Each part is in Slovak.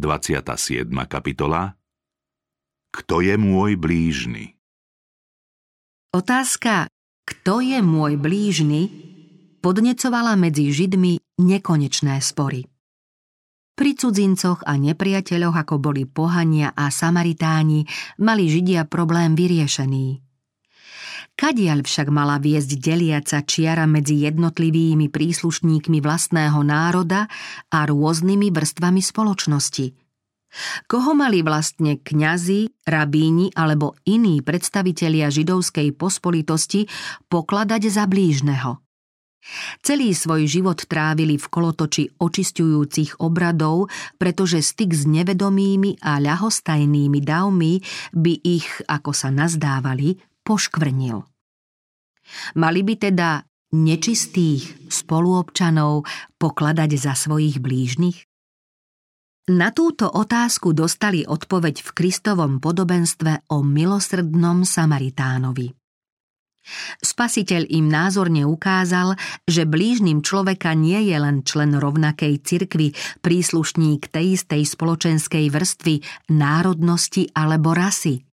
27. kapitola Kto je môj blížny? Otázka, kto je môj blížny, podnecovala medzi Židmi nekonečné spory. Pri cudzincoch a nepriateľoch, ako boli pohania a samaritáni, mali Židia problém vyriešený. Kadiaľ však mala viesť deliaca čiara medzi jednotlivými príslušníkmi vlastného národa a rôznymi vrstvami spoločnosti. Koho mali vlastne kňazi, rabíni alebo iní predstavitelia židovskej pospolitosti pokladať za blížneho? Celý svoj život trávili v kolotoči očistujúcich obradov, pretože styk s nevedomými a ľahostajnými davmi by ich, ako sa nazdávali, poškvrnil. Mali by teda nečistých spoluobčanov pokladať za svojich blížnych? Na túto otázku dostali odpoveď v Kristovom podobenstve o milosrdnom Samaritánovi. Spasiteľ im názorne ukázal, že blížnym človeka nie je len člen rovnakej cirkvy, príslušník tej istej spoločenskej vrstvy, národnosti alebo rasy –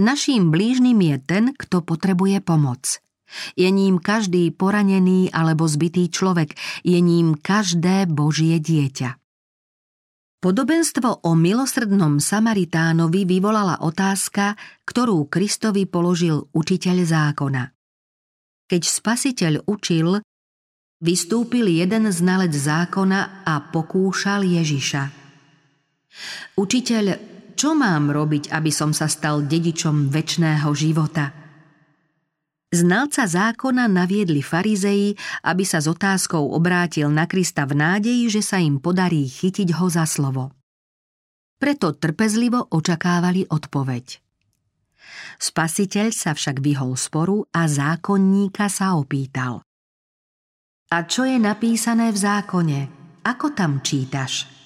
Naším blížnym je ten, kto potrebuje pomoc. Je ním každý poranený alebo zbytý človek, je ním každé Božie dieťa. Podobenstvo o milosrdnom Samaritánovi vyvolala otázka, ktorú Kristovi položil učiteľ zákona. Keď spasiteľ učil, vystúpil jeden znalec zákona a pokúšal Ježiša. Učiteľ, čo mám robiť, aby som sa stal dedičom väčšného života? Znalca zákona naviedli farizeji, aby sa s otázkou obrátil na Krista v nádeji, že sa im podarí chytiť ho za slovo. Preto trpezlivo očakávali odpoveď. Spasiteľ sa však vyhol sporu a zákonníka sa opýtal. A čo je napísané v zákone? Ako tam čítaš?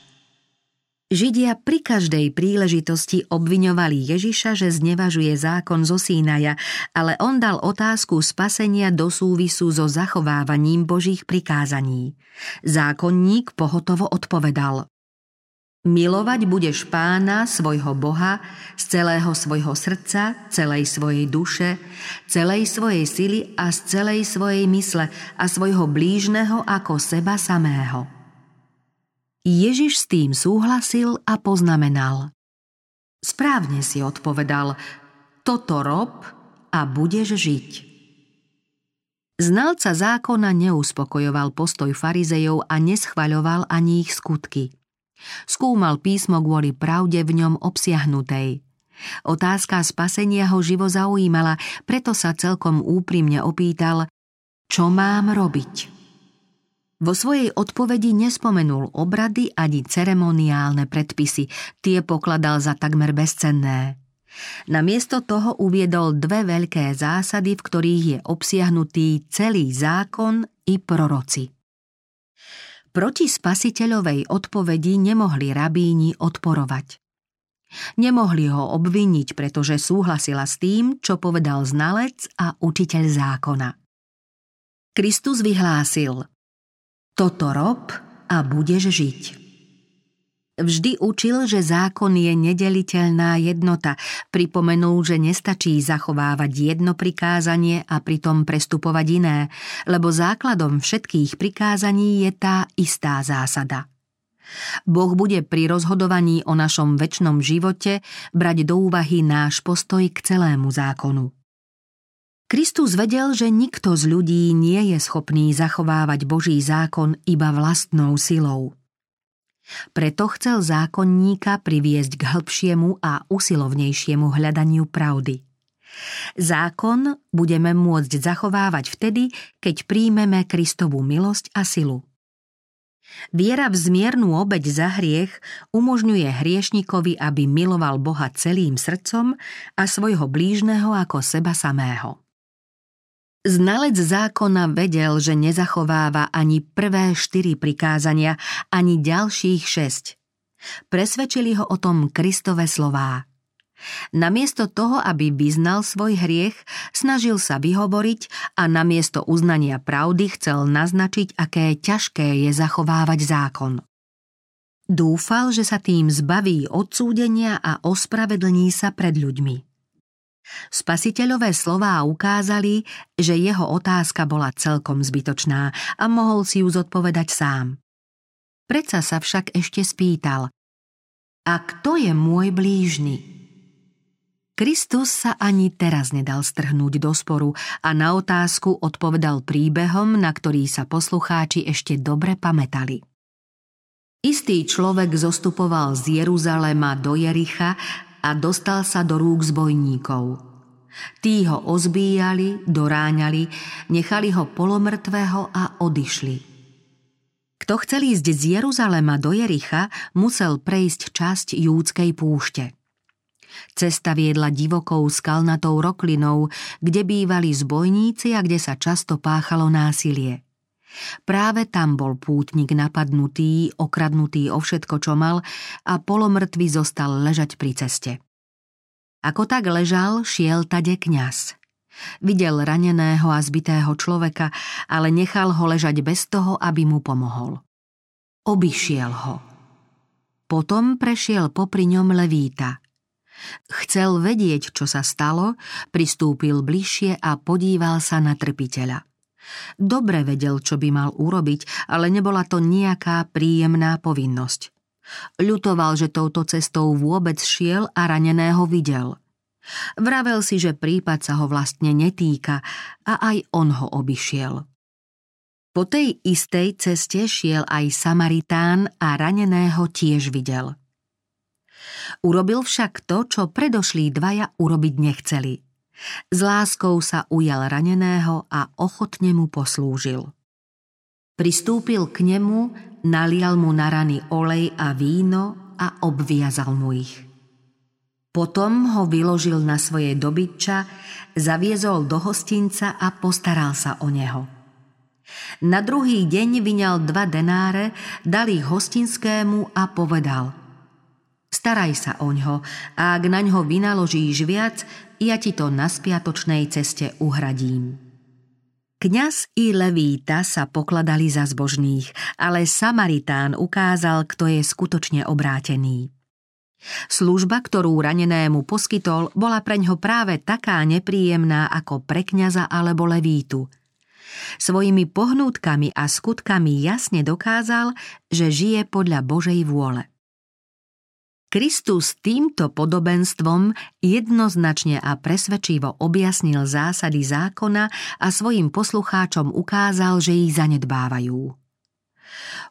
Židia pri každej príležitosti obviňovali Ježiša, že znevažuje zákon zo Sínaja, ale on dal otázku spasenia do súvisu so zachovávaním Božích prikázaní. Zákonník pohotovo odpovedal Milovať budeš pána, svojho Boha, z celého svojho srdca, celej svojej duše, celej svojej sily a z celej svojej mysle a svojho blížneho ako seba samého. Ježiš s tým súhlasil a poznamenal. Správne si odpovedal, toto rob a budeš žiť. Znalca zákona neuspokojoval postoj farizejov a neschvaľoval ani ich skutky. Skúmal písmo kvôli pravde v ňom obsiahnutej. Otázka spasenia ho živo zaujímala, preto sa celkom úprimne opýtal, čo mám robiť. Vo svojej odpovedi nespomenul obrady ani ceremoniálne predpisy, tie pokladal za takmer bezcenné. Namiesto toho uviedol dve veľké zásady, v ktorých je obsiahnutý celý zákon i proroci. Proti spasiteľovej odpovedi nemohli rabíni odporovať. Nemohli ho obviniť, pretože súhlasila s tým, čo povedal znalec a učiteľ zákona. Kristus vyhlásil – toto rob a budeš žiť. Vždy učil, že zákon je nedeliteľná jednota, pripomenul, že nestačí zachovávať jedno prikázanie a pritom prestupovať iné, lebo základom všetkých prikázaní je tá istá zásada. Boh bude pri rozhodovaní o našom väčšnom živote brať do úvahy náš postoj k celému zákonu. Kristus vedel, že nikto z ľudí nie je schopný zachovávať Boží zákon iba vlastnou silou. Preto chcel zákonníka priviesť k hĺbšiemu a usilovnejšiemu hľadaniu pravdy. Zákon budeme môcť zachovávať vtedy, keď príjmeme Kristovú milosť a silu. Viera v zmiernu obeď za hriech umožňuje hriešnikovi, aby miloval Boha celým srdcom a svojho blížneho ako seba samého. Znalec zákona vedel, že nezachováva ani prvé štyri prikázania, ani ďalších šesť. Presvedčili ho o tom Kristove slová. Namiesto toho, aby vyznal svoj hriech, snažil sa vyhovoriť a namiesto uznania pravdy chcel naznačiť, aké ťažké je zachovávať zákon. Dúfal, že sa tým zbaví odsúdenia a ospravedlní sa pred ľuďmi. Spasiteľové slová ukázali, že jeho otázka bola celkom zbytočná a mohol si ju zodpovedať sám. Predsa sa však ešte spýtal A kto je môj blížny? Kristus sa ani teraz nedal strhnúť do sporu a na otázku odpovedal príbehom, na ktorý sa poslucháči ešte dobre pamätali. Istý človek zostupoval z Jeruzalema do Jericha a dostal sa do rúk zbojníkov. Tí ho ozbíjali, doráňali, nechali ho polomrtvého a odišli. Kto chcel ísť z Jeruzalema do Jericha, musel prejsť časť júdskej púšte. Cesta viedla divokou skalnatou roklinou, kde bývali zbojníci a kde sa často páchalo násilie. Práve tam bol pútnik napadnutý, okradnutý o všetko, čo mal a polomrtvý zostal ležať pri ceste. Ako tak ležal, šiel tade kňaz. Videl raneného a zbitého človeka, ale nechal ho ležať bez toho, aby mu pomohol. Obišiel ho. Potom prešiel popri ňom levíta. Chcel vedieť, čo sa stalo, pristúpil bližšie a podíval sa na trpiteľa. Dobre vedel, čo by mal urobiť, ale nebola to nejaká príjemná povinnosť. Ľutoval, že touto cestou vôbec šiel a raneného videl. Vravel si, že prípad sa ho vlastne netýka a aj on ho obišiel. Po tej istej ceste šiel aj Samaritán a raneného tiež videl. Urobil však to, čo predošlí dvaja urobiť nechceli – s láskou sa ujal raneného a ochotne mu poslúžil. Pristúpil k nemu, nalial mu na rany olej a víno a obviazal mu ich. Potom ho vyložil na svoje dobytča, zaviezol do hostinca a postaral sa o neho. Na druhý deň vyňal dva denáre, dal ich hostinskému a povedal Staraj sa oňho a ak na ňo vynaložíš viac, ja ti to na spiatočnej ceste uhradím. Kňaz i Levíta sa pokladali za zbožných, ale Samaritán ukázal, kto je skutočne obrátený. Služba, ktorú ranenému poskytol, bola preňho práve taká nepríjemná ako pre kňaza alebo levítu. Svojimi pohnútkami a skutkami jasne dokázal, že žije podľa Božej vôle. Kristus týmto podobenstvom jednoznačne a presvedčivo objasnil zásady zákona a svojim poslucháčom ukázal, že ich zanedbávajú.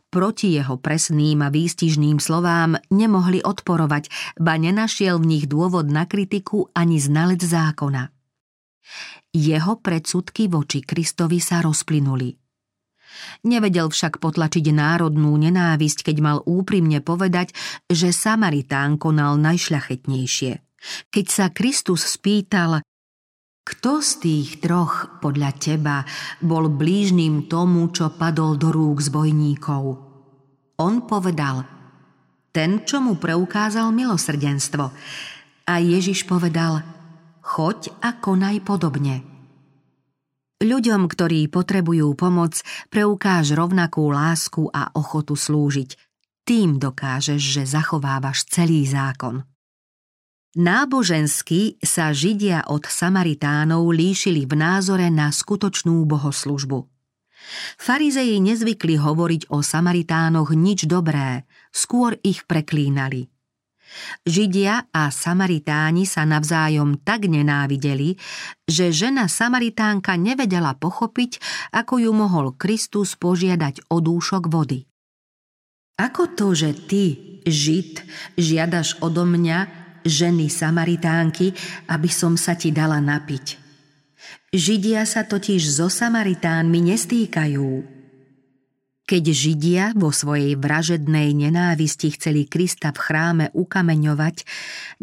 Proti jeho presným a výstižným slovám nemohli odporovať, ba nenašiel v nich dôvod na kritiku ani znalec zákona. Jeho predsudky voči Kristovi sa rozplynuli – Nevedel však potlačiť národnú nenávisť, keď mal úprimne povedať, že Samaritán konal najšľachetnejšie. Keď sa Kristus spýtal, kto z tých troch podľa teba bol blížnym tomu, čo padol do rúk zbojníkov? On povedal, ten, čo mu preukázal milosrdenstvo. A Ježiš povedal, choď a konaj podobne. Ľuďom, ktorí potrebujú pomoc, preukáž rovnakú lásku a ochotu slúžiť. Tým dokážeš, že zachovávaš celý zákon. Nábožensky sa Židia od Samaritánov líšili v názore na skutočnú bohoslužbu. Farizeji nezvykli hovoriť o Samaritánoch nič dobré, skôr ich preklínali. Židia a Samaritáni sa navzájom tak nenávideli, že žena Samaritánka nevedela pochopiť, ako ju mohol Kristus požiadať o dúšok vody. Ako to, že ty, Žid, žiadaš odo mňa, ženy Samaritánky, aby som sa ti dala napiť? Židia sa totiž so Samaritánmi nestýkajú, keď Židia vo svojej vražednej nenávisti chceli Krista v chráme ukameňovať,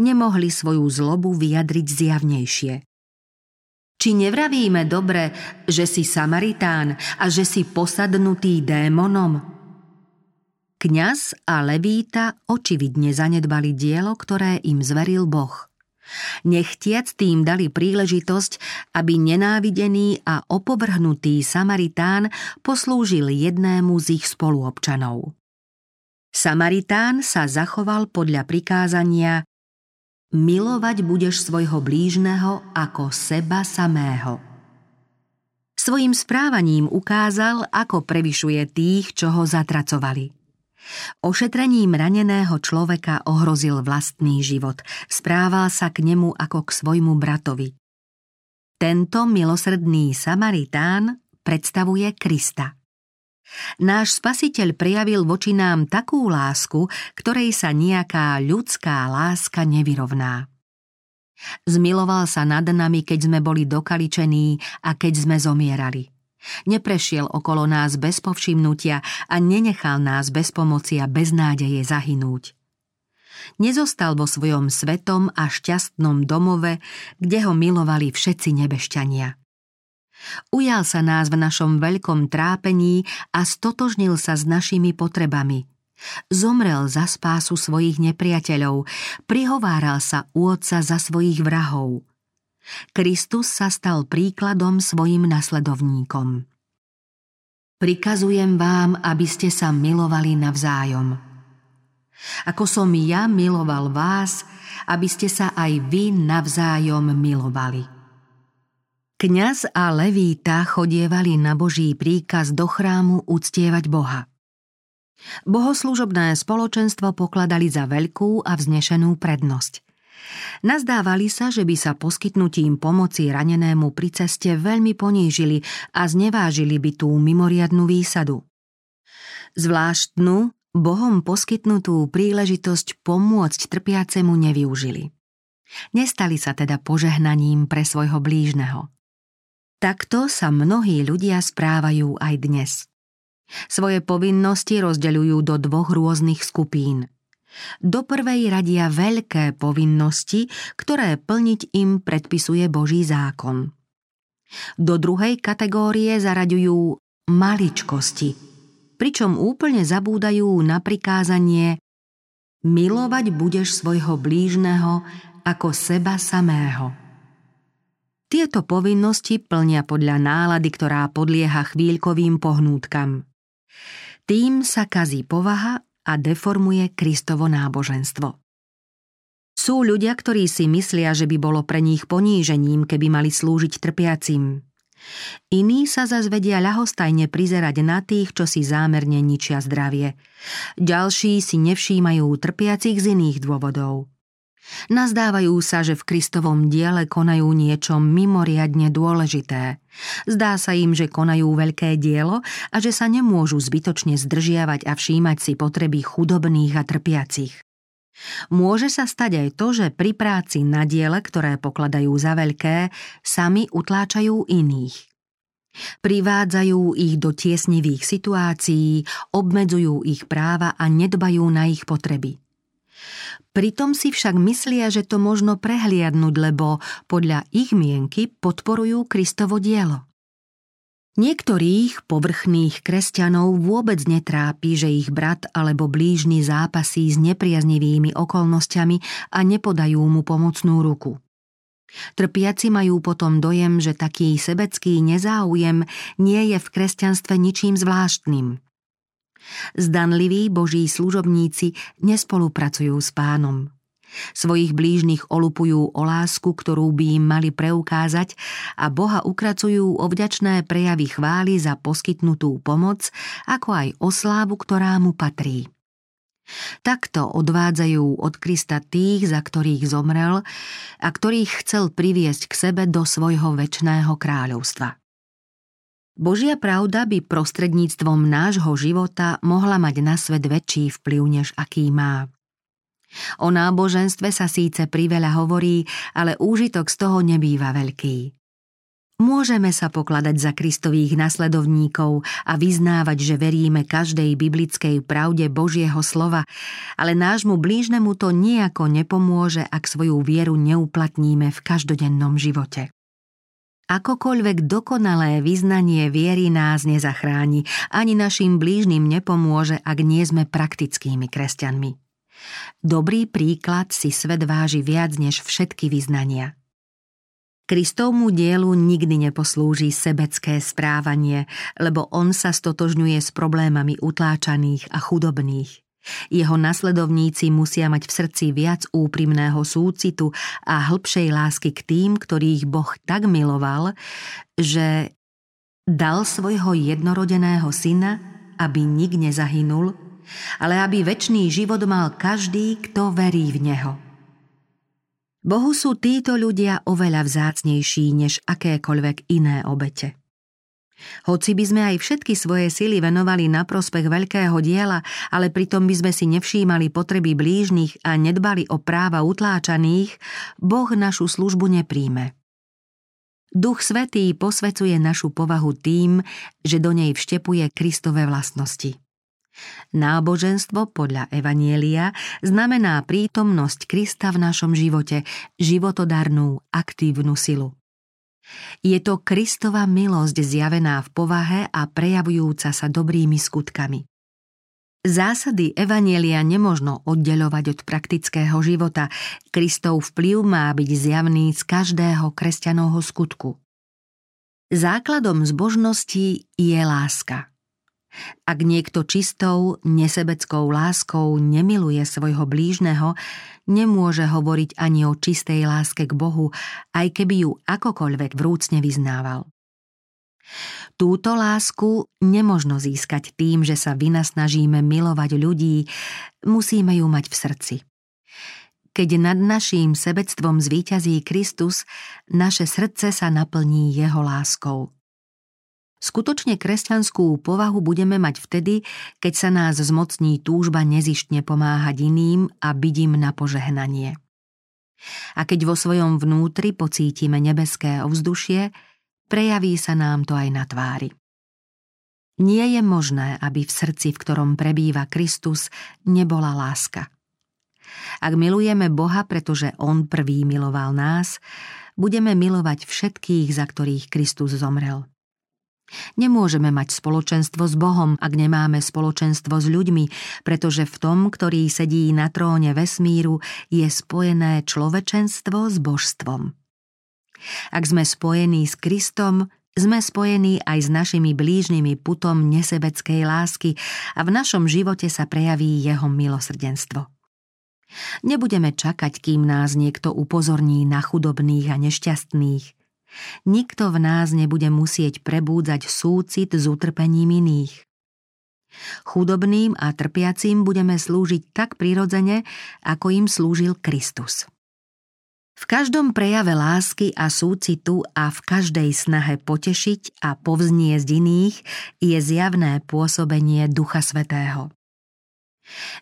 nemohli svoju zlobu vyjadriť zjavnejšie. Či nevravíme dobre, že si Samaritán a že si posadnutý démonom? Kňaz a Levíta očividne zanedbali dielo, ktoré im zveril Boh. Nechtiac tým dali príležitosť, aby nenávidený a opovrhnutý Samaritán poslúžil jednému z ich spoluobčanov. Samaritán sa zachoval podľa prikázania Milovať budeš svojho blížneho ako seba samého. Svojím správaním ukázal, ako prevyšuje tých, čo ho zatracovali. Ošetrením raneného človeka ohrozil vlastný život. Správal sa k nemu ako k svojmu bratovi. Tento milosrdný Samaritán predstavuje Krista. Náš spasiteľ prejavil voči nám takú lásku, ktorej sa nejaká ľudská láska nevyrovná. Zmiloval sa nad nami, keď sme boli dokaličení a keď sme zomierali. Neprešiel okolo nás bez povšimnutia a nenechal nás bez pomoci a bez nádeje zahynúť. Nezostal vo svojom svetom a šťastnom domove, kde ho milovali všetci nebešťania. Ujal sa nás v našom veľkom trápení a stotožnil sa s našimi potrebami – Zomrel za spásu svojich nepriateľov, prihováral sa u otca za svojich vrahov. Kristus sa stal príkladom svojim nasledovníkom. Prikazujem vám, aby ste sa milovali navzájom. Ako som ja miloval vás, aby ste sa aj vy navzájom milovali. Kňaz a levíta chodievali na Boží príkaz do chrámu uctievať Boha. Bohoslužobné spoločenstvo pokladali za veľkú a vznešenú prednosť. Nazdávali sa, že by sa poskytnutím pomoci ranenému pri ceste veľmi ponížili a znevážili by tú mimoriadnú výsadu. Zvláštnu, Bohom poskytnutú príležitosť pomôcť trpiacemu nevyužili. Nestali sa teda požehnaním pre svojho blížneho. Takto sa mnohí ľudia správajú aj dnes. Svoje povinnosti rozdeľujú do dvoch rôznych skupín. Do prvej radia veľké povinnosti, ktoré plniť im predpisuje Boží zákon. Do druhej kategórie zaraďujú maličkosti, pričom úplne zabúdajú na prikázanie milovať budeš svojho blížneho ako seba samého. Tieto povinnosti plnia podľa nálady, ktorá podlieha chvíľkovým pohnútkam. Tým sa kazí povaha a deformuje Kristovo náboženstvo. Sú ľudia, ktorí si myslia, že by bolo pre nich ponížením, keby mali slúžiť trpiacim. Iní sa zazvedia ľahostajne prizerať na tých, čo si zámerne ničia zdravie. Ďalší si nevšímajú trpiacich z iných dôvodov. Nazdávajú sa, že v Kristovom diele konajú niečo mimoriadne dôležité. Zdá sa im, že konajú veľké dielo a že sa nemôžu zbytočne zdržiavať a všímať si potreby chudobných a trpiacich. Môže sa stať aj to, že pri práci na diele, ktoré pokladajú za veľké, sami utláčajú iných. Privádzajú ich do tiesnivých situácií, obmedzujú ich práva a nedbajú na ich potreby. Pritom si však myslia, že to možno prehliadnúť, lebo podľa ich mienky podporujú Kristovo dielo. Niektorých povrchných kresťanov vôbec netrápi, že ich brat alebo blížny zápasí s nepriaznivými okolnostiami a nepodajú mu pomocnú ruku. Trpiaci majú potom dojem, že taký sebecký nezáujem nie je v kresťanstve ničím zvláštnym. Zdanliví boží služobníci nespolupracujú s pánom. Svojich blížnych olupujú o lásku, ktorú by im mali preukázať a Boha ukracujú o vďačné prejavy chvály za poskytnutú pomoc, ako aj o slávu, ktorá mu patrí. Takto odvádzajú od Krista tých, za ktorých zomrel a ktorých chcel priviesť k sebe do svojho väčšného kráľovstva. Božia pravda by prostredníctvom nášho života mohla mať na svet väčší vplyv, než aký má. O náboženstve sa síce priveľa hovorí, ale úžitok z toho nebýva veľký. Môžeme sa pokladať za Kristových nasledovníkov a vyznávať, že veríme každej biblickej pravde Božieho slova, ale nášmu blížnemu to nejako nepomôže, ak svoju vieru neuplatníme v každodennom živote. Akokoľvek dokonalé vyznanie viery nás nezachráni, ani našim blížnym nepomôže, ak nie sme praktickými kresťanmi. Dobrý príklad si svet váži viac než všetky vyznania. Kristovmu dielu nikdy neposlúži sebecké správanie, lebo on sa stotožňuje s problémami utláčaných a chudobných. Jeho nasledovníci musia mať v srdci viac úprimného súcitu a hĺbšej lásky k tým, ktorých Boh tak miloval, že dal svojho jednorodeného syna, aby nik nezahynul, ale aby väčší život mal každý, kto verí v Neho. Bohu sú títo ľudia oveľa vzácnejší než akékoľvek iné obete. Hoci by sme aj všetky svoje sily venovali na prospech veľkého diela, ale pritom by sme si nevšímali potreby blížnych a nedbali o práva utláčaných, Boh našu službu nepríjme. Duch Svetý posvecuje našu povahu tým, že do nej vštepuje Kristové vlastnosti. Náboženstvo podľa Evanielia znamená prítomnosť Krista v našom živote, životodarnú, aktívnu silu. Je to Kristova milosť zjavená v povahe a prejavujúca sa dobrými skutkami. Zásady Evanielia nemožno oddeľovať od praktického života. Kristov vplyv má byť zjavný z každého kresťanovho skutku. Základom zbožnosti je láska. Ak niekto čistou, nesebeckou láskou nemiluje svojho blížneho, nemôže hovoriť ani o čistej láske k Bohu, aj keby ju akokoľvek vrúcne vyznával. Túto lásku nemožno získať tým, že sa vynasnažíme milovať ľudí, musíme ju mať v srdci. Keď nad naším sebectvom zvíťazí Kristus, naše srdce sa naplní jeho láskou. Skutočne kresťanskú povahu budeme mať vtedy, keď sa nás zmocní túžba nezištne pomáhať iným a byť im na požehnanie. A keď vo svojom vnútri pocítime nebeské ovzdušie, prejaví sa nám to aj na tvári. Nie je možné, aby v srdci, v ktorom prebýva Kristus, nebola láska. Ak milujeme Boha, pretože On prvý miloval nás, budeme milovať všetkých, za ktorých Kristus zomrel. Nemôžeme mať spoločenstvo s Bohom, ak nemáme spoločenstvo s ľuďmi, pretože v tom, ktorý sedí na tróne vesmíru, je spojené človečenstvo s božstvom. Ak sme spojení s Kristom, sme spojení aj s našimi blížnymi putom nesebeckej lásky a v našom živote sa prejaví jeho milosrdenstvo. Nebudeme čakať, kým nás niekto upozorní na chudobných a nešťastných. Nikto v nás nebude musieť prebúdzať súcit s utrpením iných. Chudobným a trpiacím budeme slúžiť tak prirodzene, ako im slúžil Kristus. V každom prejave lásky a súcitu a v každej snahe potešiť a povzniesť iných je zjavné pôsobenie Ducha Svetého.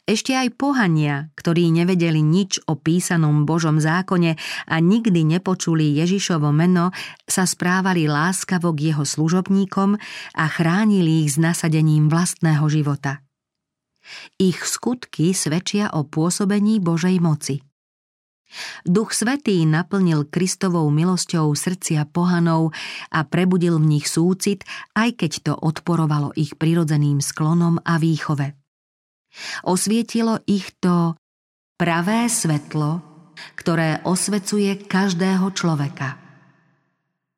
Ešte aj pohania, ktorí nevedeli nič o písanom Božom zákone a nikdy nepočuli Ježišovo meno, sa správali láskavo k jeho služobníkom a chránili ich s nasadením vlastného života. Ich skutky svedčia o pôsobení Božej moci. Duch Svetý naplnil Kristovou milosťou srdcia pohanov a prebudil v nich súcit, aj keď to odporovalo ich prirodzeným sklonom a výchove. Osvietilo ich to pravé svetlo, ktoré osvecuje každého človeka.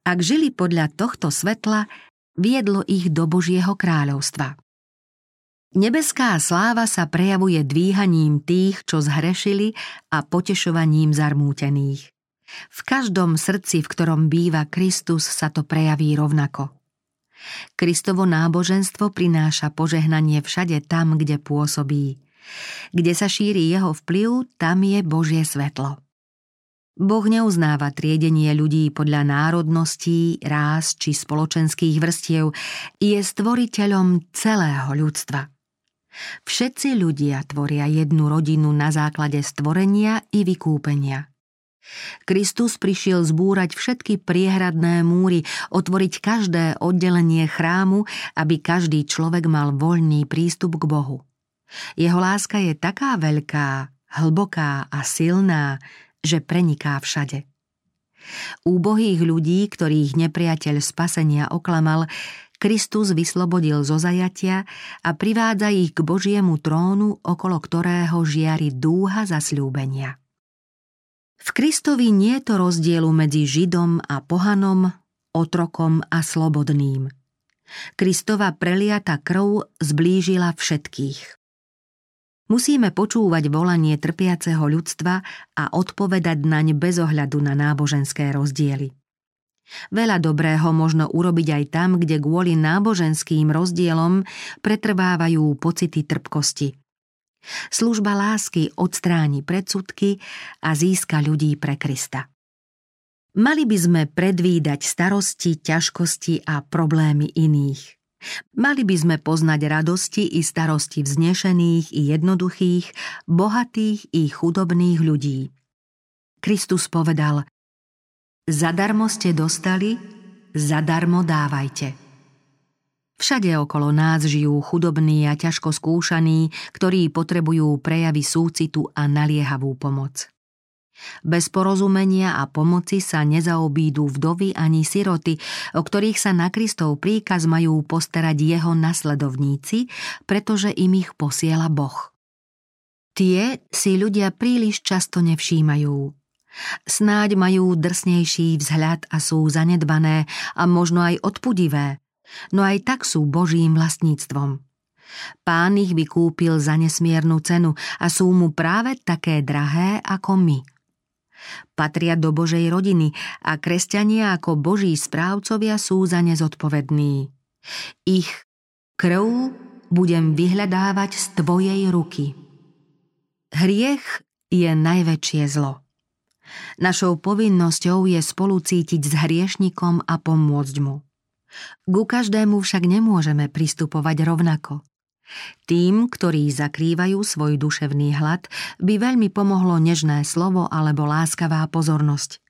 Ak žili podľa tohto svetla, viedlo ich do Božieho kráľovstva. Nebeská sláva sa prejavuje dvíhaním tých, čo zhrešili a potešovaním zarmútených. V každom srdci, v ktorom býva Kristus, sa to prejaví rovnako. Kristovo náboženstvo prináša požehnanie všade tam, kde pôsobí. Kde sa šíri jeho vplyv, tam je Božie svetlo. Boh neuznáva triedenie ľudí podľa národností, rás či spoločenských vrstiev, je stvoriteľom celého ľudstva. Všetci ľudia tvoria jednu rodinu na základe stvorenia i vykúpenia. Kristus prišiel zbúrať všetky priehradné múry, otvoriť každé oddelenie chrámu, aby každý človek mal voľný prístup k Bohu. Jeho láska je taká veľká, hlboká a silná, že preniká všade. Úbohých ľudí, ktorých nepriateľ spasenia oklamal, Kristus vyslobodil zo zajatia a privádza ich k Božiemu trónu, okolo ktorého žiari dúha zasľúbenia. V Kristovi nie je to rozdielu medzi Židom a pohanom, otrokom a slobodným. Kristova preliata krv zblížila všetkých. Musíme počúvať volanie trpiaceho ľudstva a odpovedať naň bez ohľadu na náboženské rozdiely. Veľa dobrého možno urobiť aj tam, kde kvôli náboženským rozdielom pretrvávajú pocity trpkosti. Služba lásky odstráni predsudky a získa ľudí pre Krista. Mali by sme predvídať starosti, ťažkosti a problémy iných. Mali by sme poznať radosti i starosti vznešených i jednoduchých, bohatých i chudobných ľudí. Kristus povedal Zadarmo ste dostali, zadarmo dávajte. Všade okolo nás žijú chudobní a ťažko skúšaní, ktorí potrebujú prejavy súcitu a naliehavú pomoc. Bez porozumenia a pomoci sa nezaobídu vdovy ani siroty, o ktorých sa na Kristov príkaz majú postarať jeho nasledovníci, pretože im ich posiela Boh. Tie si ľudia príliš často nevšímajú. Snáď majú drsnejší vzhľad a sú zanedbané a možno aj odpudivé, no aj tak sú Božím vlastníctvom. Pán ich vykúpil za nesmiernu cenu a sú mu práve také drahé ako my – Patria do Božej rodiny a kresťania ako Boží správcovia sú za ne zodpovední. Ich krv budem vyhľadávať z tvojej ruky. Hriech je najväčšie zlo. Našou povinnosťou je spolucítiť s hriešnikom a pomôcť mu. Ku každému však nemôžeme pristupovať rovnako. Tým, ktorí zakrývajú svoj duševný hlad, by veľmi pomohlo nežné slovo alebo láskavá pozornosť.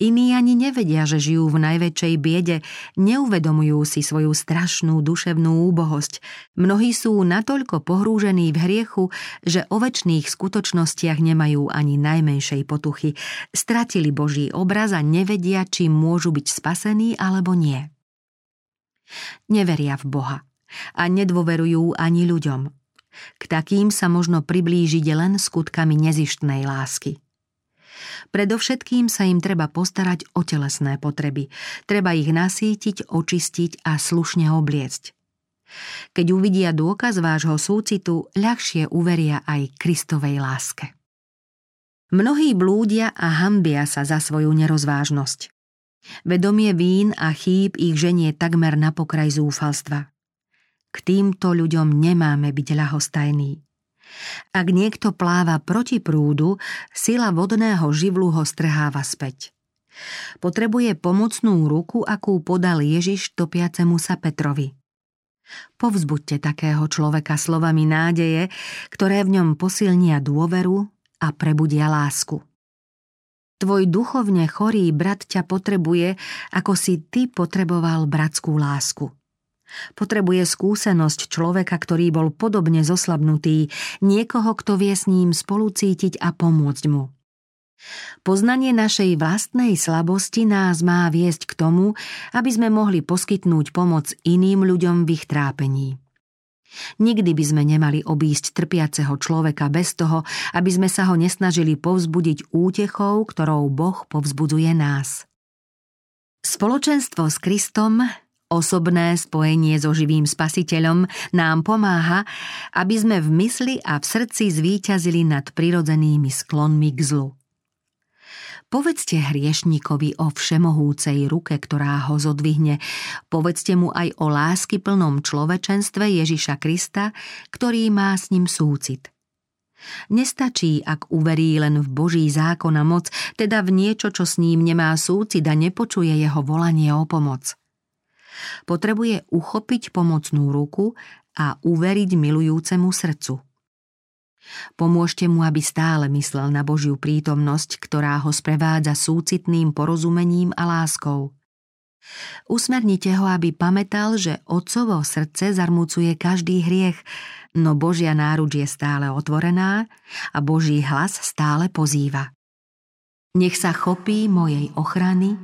Iní ani nevedia, že žijú v najväčšej biede, neuvedomujú si svoju strašnú duševnú úbohosť. Mnohí sú natoľko pohrúžení v hriechu, že o väčšných skutočnostiach nemajú ani najmenšej potuchy. Stratili Boží obraz a nevedia, či môžu byť spasení alebo nie. Neveria v Boha a nedôverujú ani ľuďom. K takým sa možno priblížiť len skutkami nezištnej lásky. Predovšetkým sa im treba postarať o telesné potreby. Treba ich nasítiť, očistiť a slušne obliecť. Keď uvidia dôkaz vášho súcitu, ľahšie uveria aj Kristovej láske. Mnohí blúdia a hambia sa za svoju nerozvážnosť. Vedomie vín a chýb ich ženie takmer na pokraj zúfalstva. K týmto ľuďom nemáme byť ľahostajní. Ak niekto pláva proti prúdu, sila vodného živlu ho strháva späť. Potrebuje pomocnú ruku, akú podal Ježiš topiacemu sa Petrovi. Povzbuďte takého človeka slovami nádeje, ktoré v ňom posilnia dôveru a prebudia lásku. Tvoj duchovne chorý brat ťa potrebuje, ako si ty potreboval bratskú lásku. Potrebuje skúsenosť človeka, ktorý bol podobne zoslabnutý, niekoho, kto vie s ním spolucítiť a pomôcť mu. Poznanie našej vlastnej slabosti nás má viesť k tomu, aby sme mohli poskytnúť pomoc iným ľuďom v ich trápení. Nikdy by sme nemali obísť trpiaceho človeka bez toho, aby sme sa ho nesnažili povzbudiť útechou, ktorou Boh povzbudzuje nás. Spoločenstvo s Kristom Osobné spojenie so živým spasiteľom nám pomáha, aby sme v mysli a v srdci zvíťazili nad prirodzenými sklonmi k zlu. Povedzte hriešníkovi o všemohúcej ruke, ktorá ho zodvihne. Povedzte mu aj o lásky plnom človečenstve Ježiša Krista, ktorý má s ním súcit. Nestačí, ak uverí len v Boží zákon a moc, teda v niečo, čo s ním nemá súcit a nepočuje jeho volanie o pomoc. Potrebuje uchopiť pomocnú ruku a uveriť milujúcemu srdcu. Pomôžte mu, aby stále myslel na Božiu prítomnosť, ktorá ho sprevádza súcitným porozumením a láskou. Usmernite ho, aby pamätal, že otcovo srdce zarmúcuje každý hriech, no Božia náruč je stále otvorená a Boží hlas stále pozýva. Nech sa chopí mojej ochrany,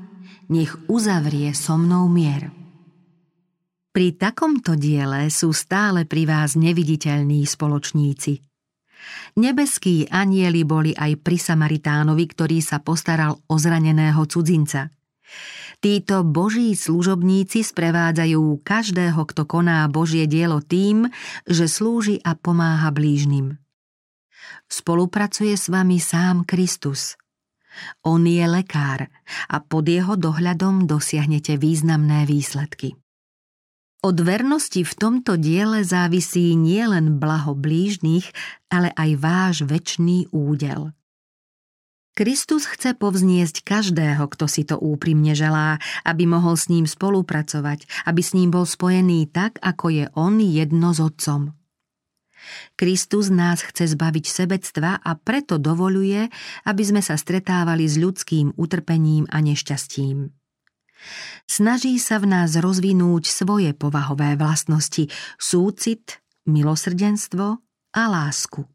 nech uzavrie so mnou mier. Pri takomto diele sú stále pri vás neviditeľní spoločníci. Nebeskí anieli boli aj pri Samaritánovi, ktorý sa postaral o zraneného cudzinca. Títo boží služobníci sprevádzajú každého, kto koná Božie dielo tým, že slúži a pomáha blížnym. spolupracuje s vami sám Kristus. On je lekár a pod jeho dohľadom dosiahnete významné výsledky. Od vernosti v tomto diele závisí nielen blaho blížnych, ale aj váš väčší údel. Kristus chce povzniesť každého, kto si to úprimne želá, aby mohol s ním spolupracovať, aby s ním bol spojený tak, ako je on jedno s Otcom. Kristus nás chce zbaviť sebectva a preto dovoluje, aby sme sa stretávali s ľudským utrpením a nešťastím. Snaží sa v nás rozvinúť svoje povahové vlastnosti, súcit, milosrdenstvo a lásku.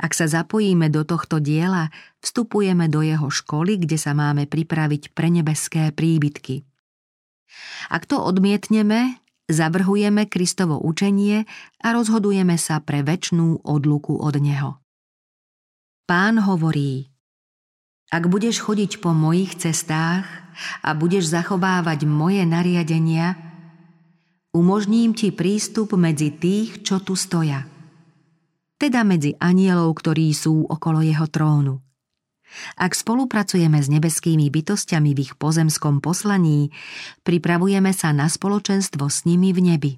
Ak sa zapojíme do tohto diela, vstupujeme do jeho školy, kde sa máme pripraviť pre nebeské príbytky. Ak to odmietneme, zavrhujeme Kristovo učenie a rozhodujeme sa pre väčšnú odluku od Neho. Pán hovorí, ak budeš chodiť po mojich cestách a budeš zachovávať moje nariadenia, umožním ti prístup medzi tých, čo tu stoja – teda medzi anielov, ktorí sú okolo jeho trónu. Ak spolupracujeme s nebeskými bytostiami v ich pozemskom poslaní, pripravujeme sa na spoločenstvo s nimi v nebi.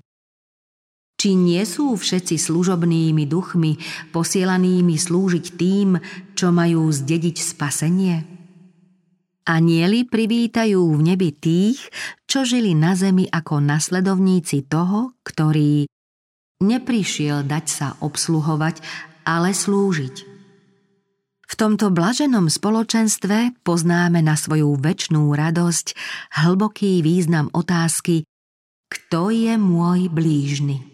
Či nie sú všetci služobnými duchmi posielanými slúžiť tým, čo majú zdediť spasenie? Anieli privítajú v nebi tých, čo žili na zemi ako nasledovníci toho, ktorý neprišiel dať sa obsluhovať, ale slúžiť. V tomto blaženom spoločenstve poznáme na svoju väčšnú radosť hlboký význam otázky Kto je môj blížny?